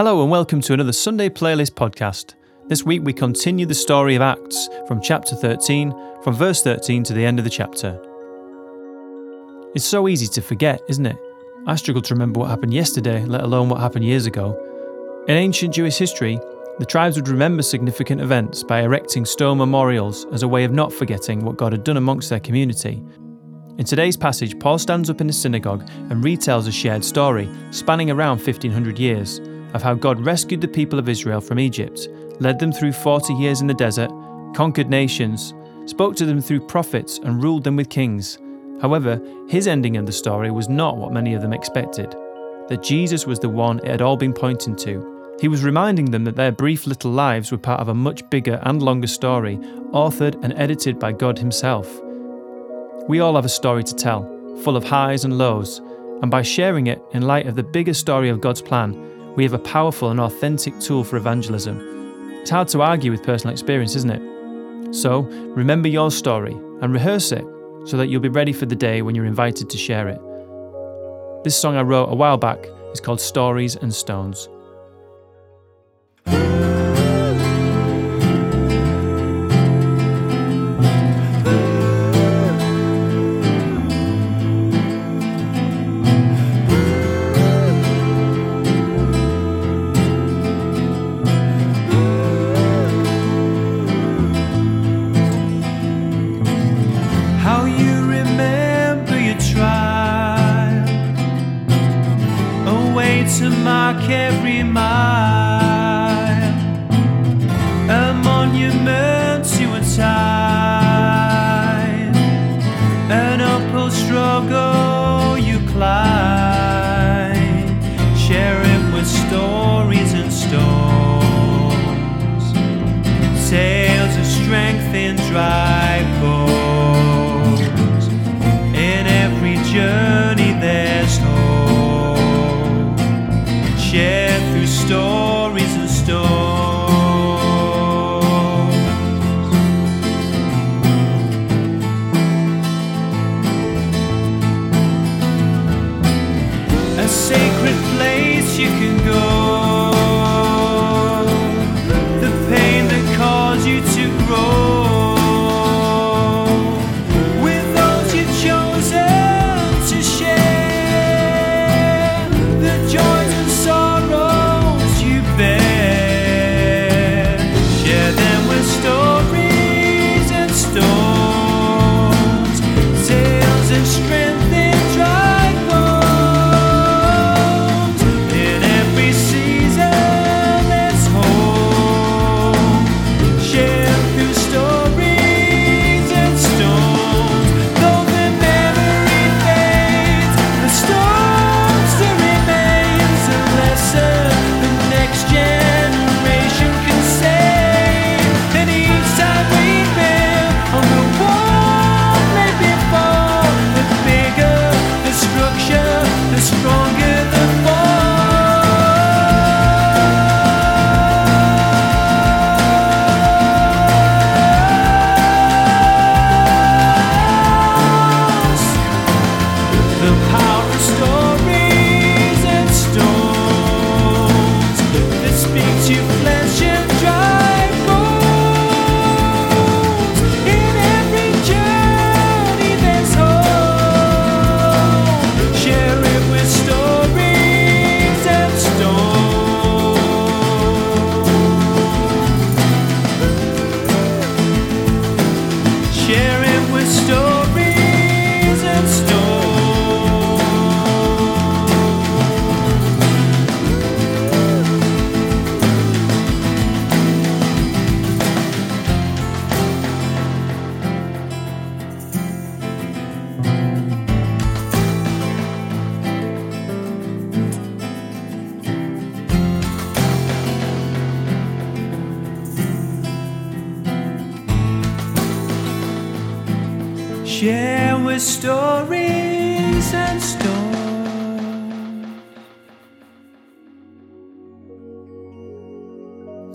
Hello and welcome to another Sunday Playlist podcast. This week we continue the story of Acts from chapter 13, from verse 13 to the end of the chapter. It's so easy to forget, isn't it? I struggle to remember what happened yesterday, let alone what happened years ago. In ancient Jewish history, the tribes would remember significant events by erecting stone memorials as a way of not forgetting what God had done amongst their community. In today's passage, Paul stands up in a synagogue and retells a shared story, spanning around 1500 years, of how God rescued the people of Israel from Egypt, led them through 40 years in the desert, conquered nations, spoke to them through prophets, and ruled them with kings. However, his ending of the story was not what many of them expected that Jesus was the one it had all been pointing to. He was reminding them that their brief little lives were part of a much bigger and longer story, authored and edited by God Himself. We all have a story to tell, full of highs and lows, and by sharing it in light of the bigger story of God's plan, we have a powerful and authentic tool for evangelism. It's hard to argue with personal experience, isn't it? So, remember your story and rehearse it so that you'll be ready for the day when you're invited to share it. This song I wrote a while back is called Stories and Stones. How you remember your trial, a way to mark every mile, go.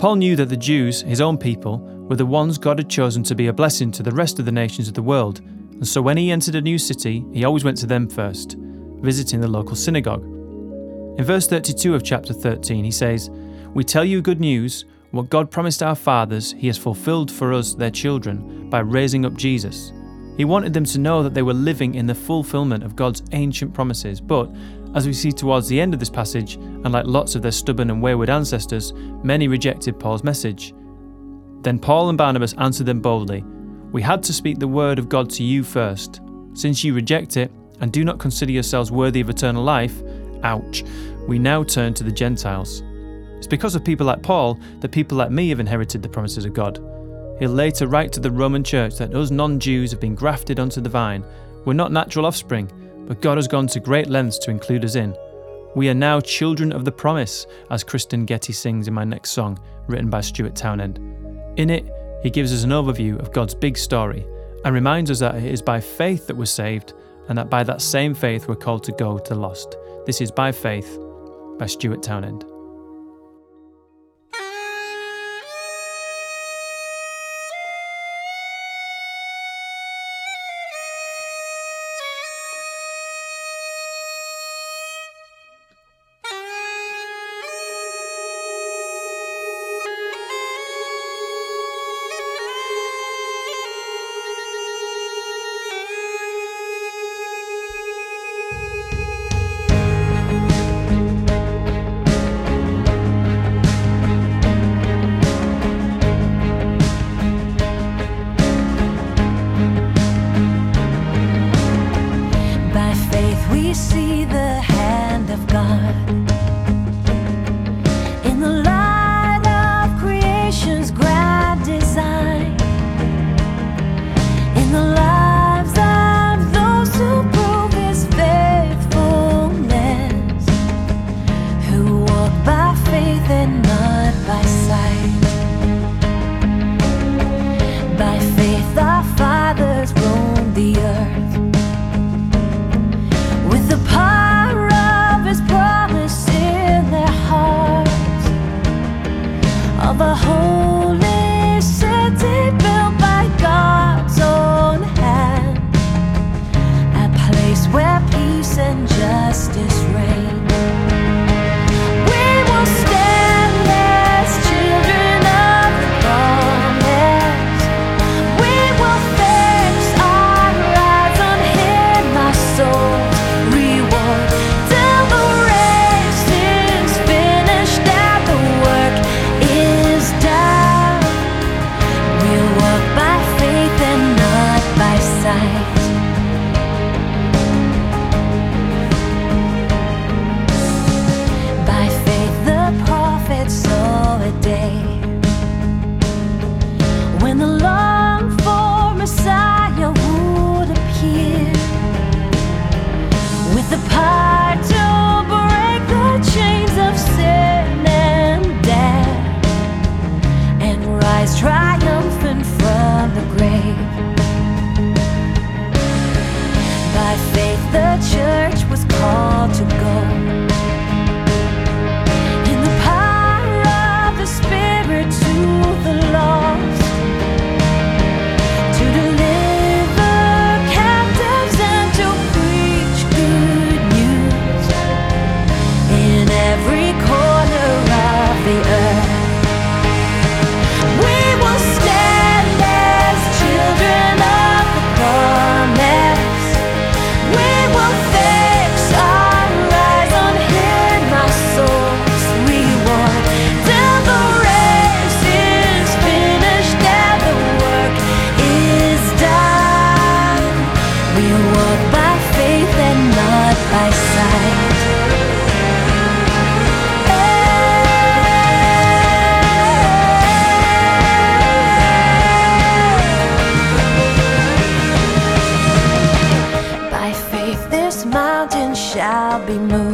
Paul knew that the Jews, his own people, were the ones God had chosen to be a blessing to the rest of the nations of the world, and so when he entered a new city, he always went to them first, visiting the local synagogue. In verse 32 of chapter 13, he says, We tell you good news. What God promised our fathers, He has fulfilled for us, their children, by raising up Jesus. He wanted them to know that they were living in the fulfillment of God's ancient promises. But, as we see towards the end of this passage, and like lots of their stubborn and wayward ancestors, many rejected Paul's message. Then Paul and Barnabas answered them boldly We had to speak the word of God to you first. Since you reject it, and do not consider yourselves worthy of eternal life, ouch, we now turn to the Gentiles. It's because of people like Paul that people like me have inherited the promises of God. He'll later write to the Roman church that us non Jews have been grafted onto the vine. We're not natural offspring, but God has gone to great lengths to include us in. We are now children of the promise, as Kristyn Getty sings in my next song, written by Stuart Townend. In it, he gives us an overview of God's big story and reminds us that it is by faith that we're saved and that by that same faith we're called to go to the lost. This is By Faith by Stuart Townend. Be moved,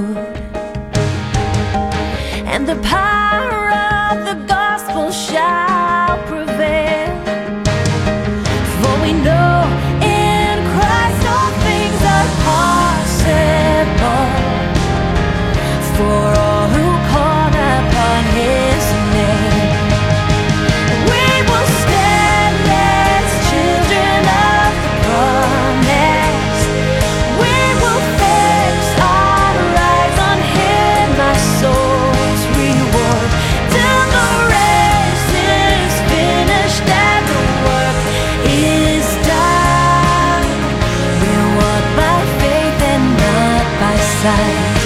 side.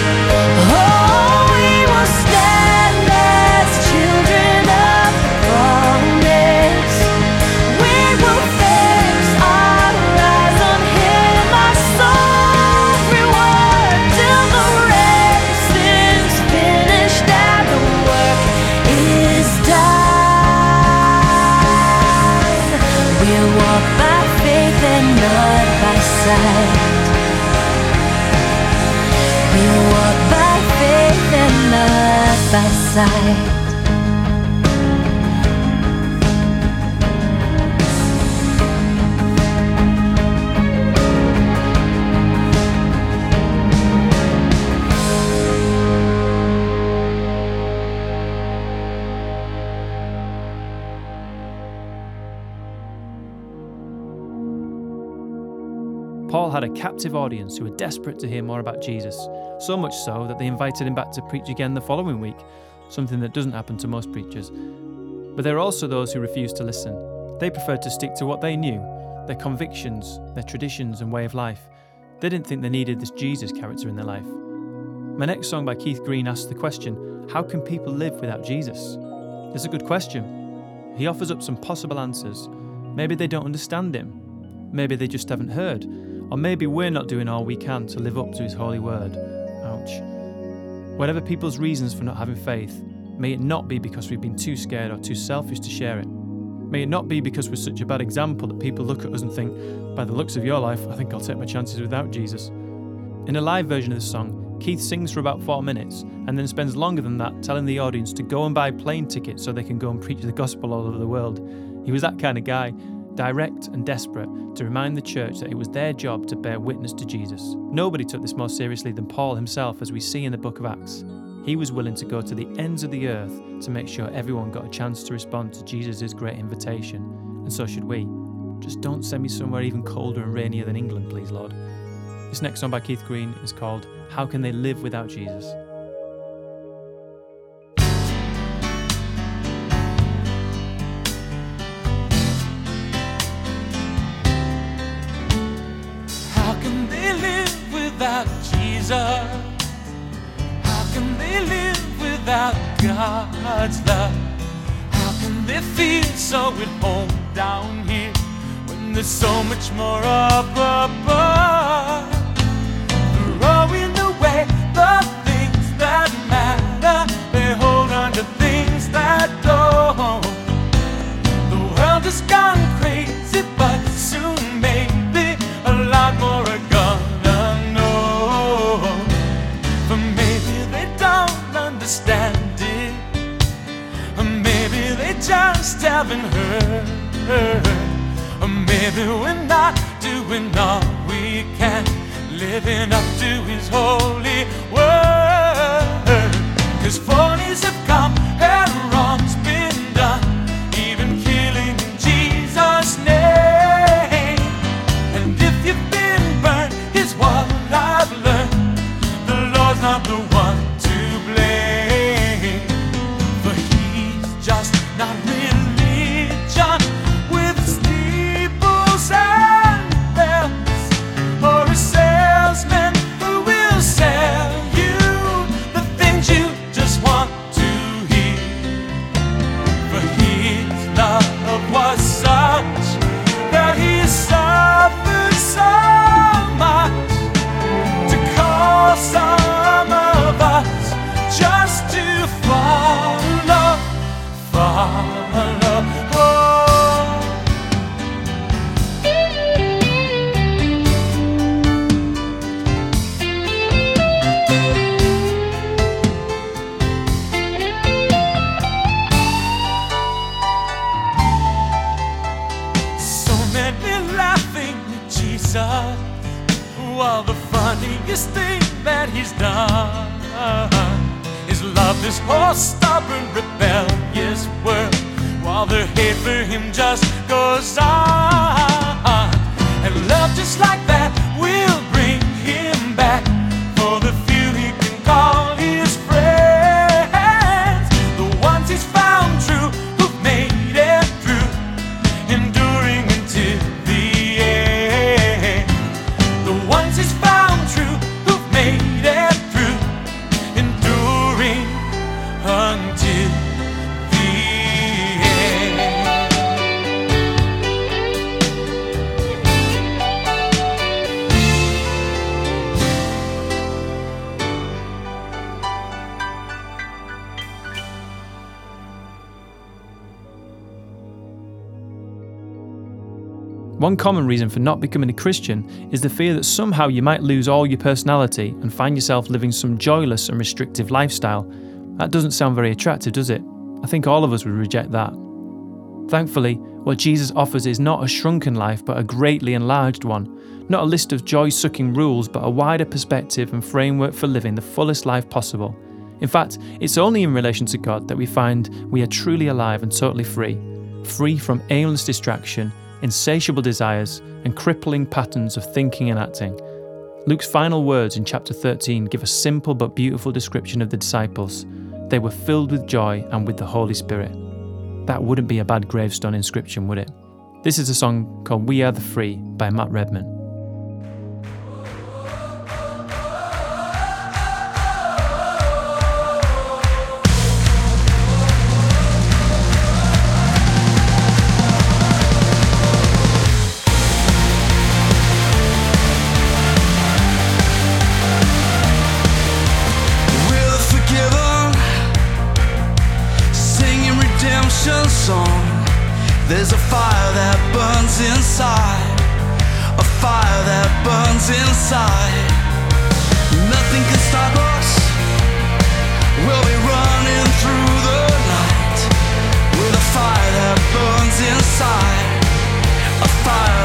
Paul had a captive audience who were desperate to hear more about Jesus, so much so that they invited him back to preach again the following week, something that doesn't happen to most preachers. But there are also those who refuse to listen. They preferred to stick to what they knew, their convictions, their traditions, and way of life. They didn't think they needed this Jesus character in their life. My next song by Keith Green asks the question How can people live without Jesus? It's a good question. He offers up some possible answers. Maybe they don't understand him. Maybe they just haven't heard. Or maybe we're not doing all we can to live up to his holy word. Ouch. Whatever people's reasons for not having faith, may it not be because we've been too scared or too selfish to share it. May it not be because we're such a bad example that people look at us and think, by the looks of your life, I think I'll take my chances without Jesus. In a live version of the song, Keith sings for about four minutes and then spends longer than that telling the audience to go and buy plane tickets so they can go and preach the gospel all over the world. He was that kind of guy, direct and desperate, to remind the church that it was their job to bear witness to Jesus. Nobody took this more seriously than Paul himself, as we see in the book of Acts. He was willing to go to the ends of the earth to make sure everyone got a chance to respond to Jesus' great invitation, and so should we. Just don't send me somewhere even colder and rainier than England, please, Lord. This next song by Keith Green is called How Can They Live Without Jesus? God's love? How can they feel so at home down here when there's so much more up above? Haven't heard, or maybe we're not doing all we can, living up to His holy word. Cause forties have One common reason for not becoming a Christian is the fear that somehow you might lose all your personality and find yourself living some joyless and restrictive lifestyle. That doesn't sound very attractive, does it? I think all of us would reject that. Thankfully, what Jesus offers is not a shrunken life, but a greatly enlarged one. Not a list of joy sucking rules, but a wider perspective and framework for living the fullest life possible. In fact, it's only in relation to God that we find we are truly alive and totally free, free from aimless distraction insatiable desires, and crippling patterns of thinking and acting. Luke's final words in chapter 13 give a simple but beautiful description of the disciples. They were filled with joy and with the Holy Spirit. That wouldn't be a bad gravestone inscription, would it? This is a song called We Are the Free by Matt Redman. fire.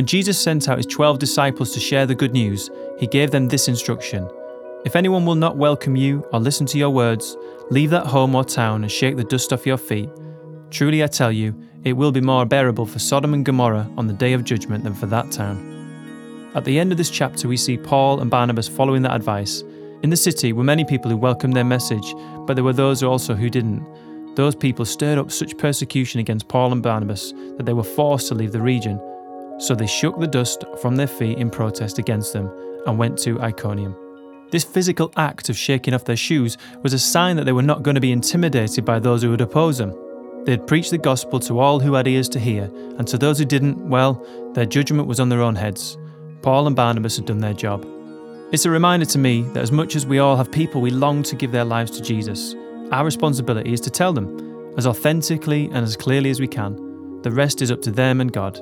When Jesus sent out his twelve disciples to share the good news, he gave them this instruction If anyone will not welcome you or listen to your words, leave that home or town and shake the dust off your feet. Truly I tell you, it will be more bearable for Sodom and Gomorrah on the day of judgment than for that town. At the end of this chapter, we see Paul and Barnabas following that advice. In the city were many people who welcomed their message, but there were those also who didn't. Those people stirred up such persecution against Paul and Barnabas that they were forced to leave the region so they shook the dust from their feet in protest against them and went to Iconium. This physical act of shaking off their shoes was a sign that they were not going to be intimidated by those who would oppose them. They had preached the gospel to all who had ears to hear, and to those who didn't, well, their judgment was on their own heads. Paul and Barnabas had done their job. It's a reminder to me that as much as we all have people we long to give their lives to Jesus, our responsibility is to tell them, as authentically and as clearly as we can. The rest is up to them and God.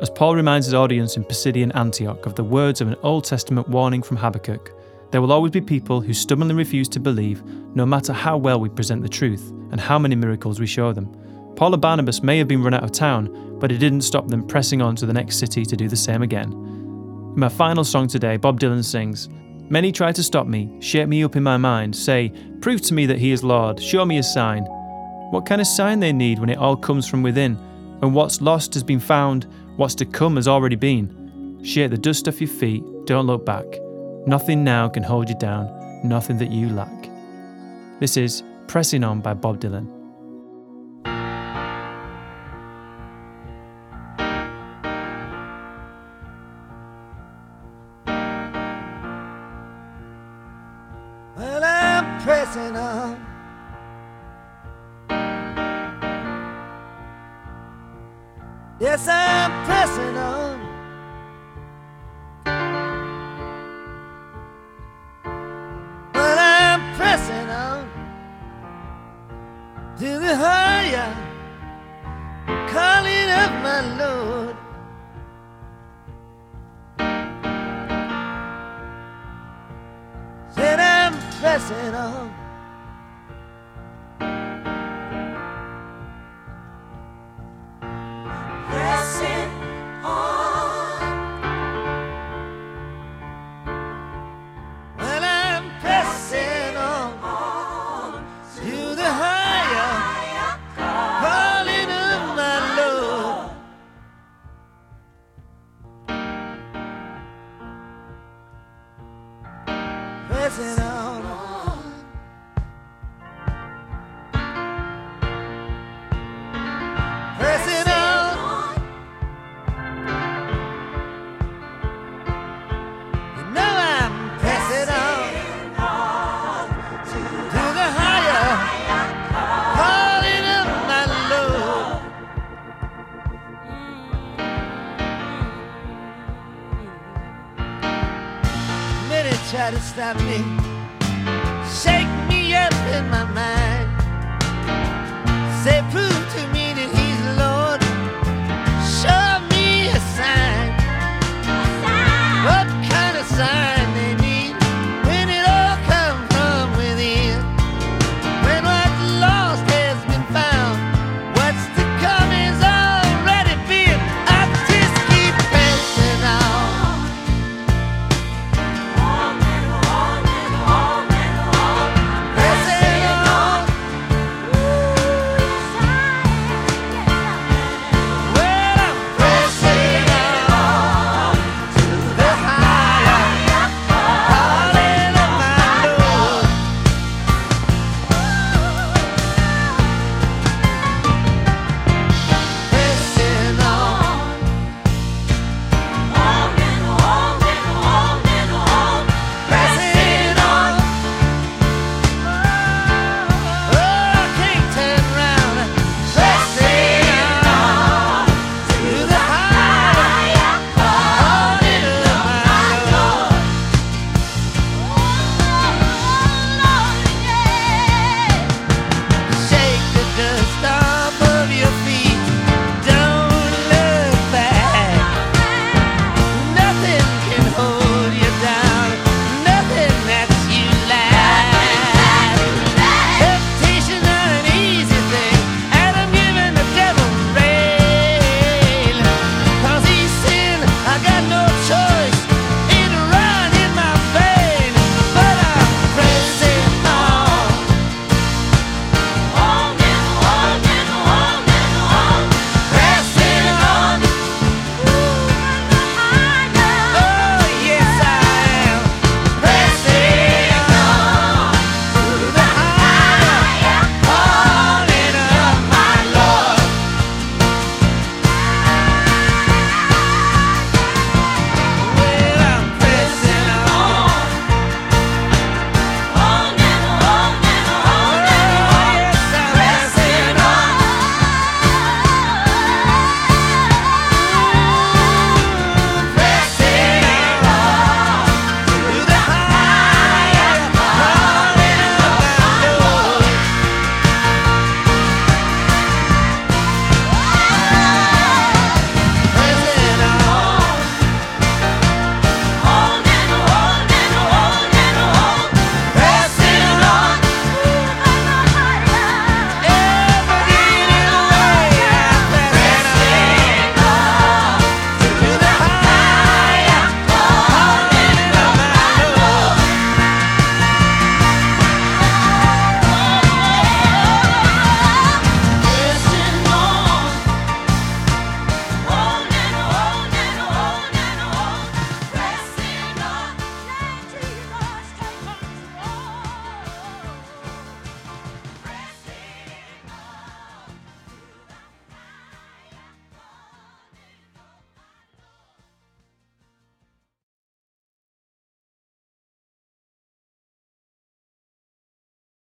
As Paul reminds his audience in Pisidian Antioch of the words of an Old Testament warning from Habakkuk, there will always be people who stubbornly refuse to believe, no matter how well we present the truth and how many miracles we show them. Paul and Barnabas may have been run out of town, but it didn't stop them pressing on to the next city to do the same again. In my final song today, Bob Dylan sings, Many try to stop me, shake me up in my mind, say, Prove to me that He is Lord, show me a sign. What kind of sign they need when it all comes from within, when what's lost has been found, what's to come has already been? Shake the dust off your feet, don't look back. Nothing now can hold you down, nothing that you lack. This is Pressing On by Bob Dylan. Well, I'm pressing on. Yes, I'm pressing on. Try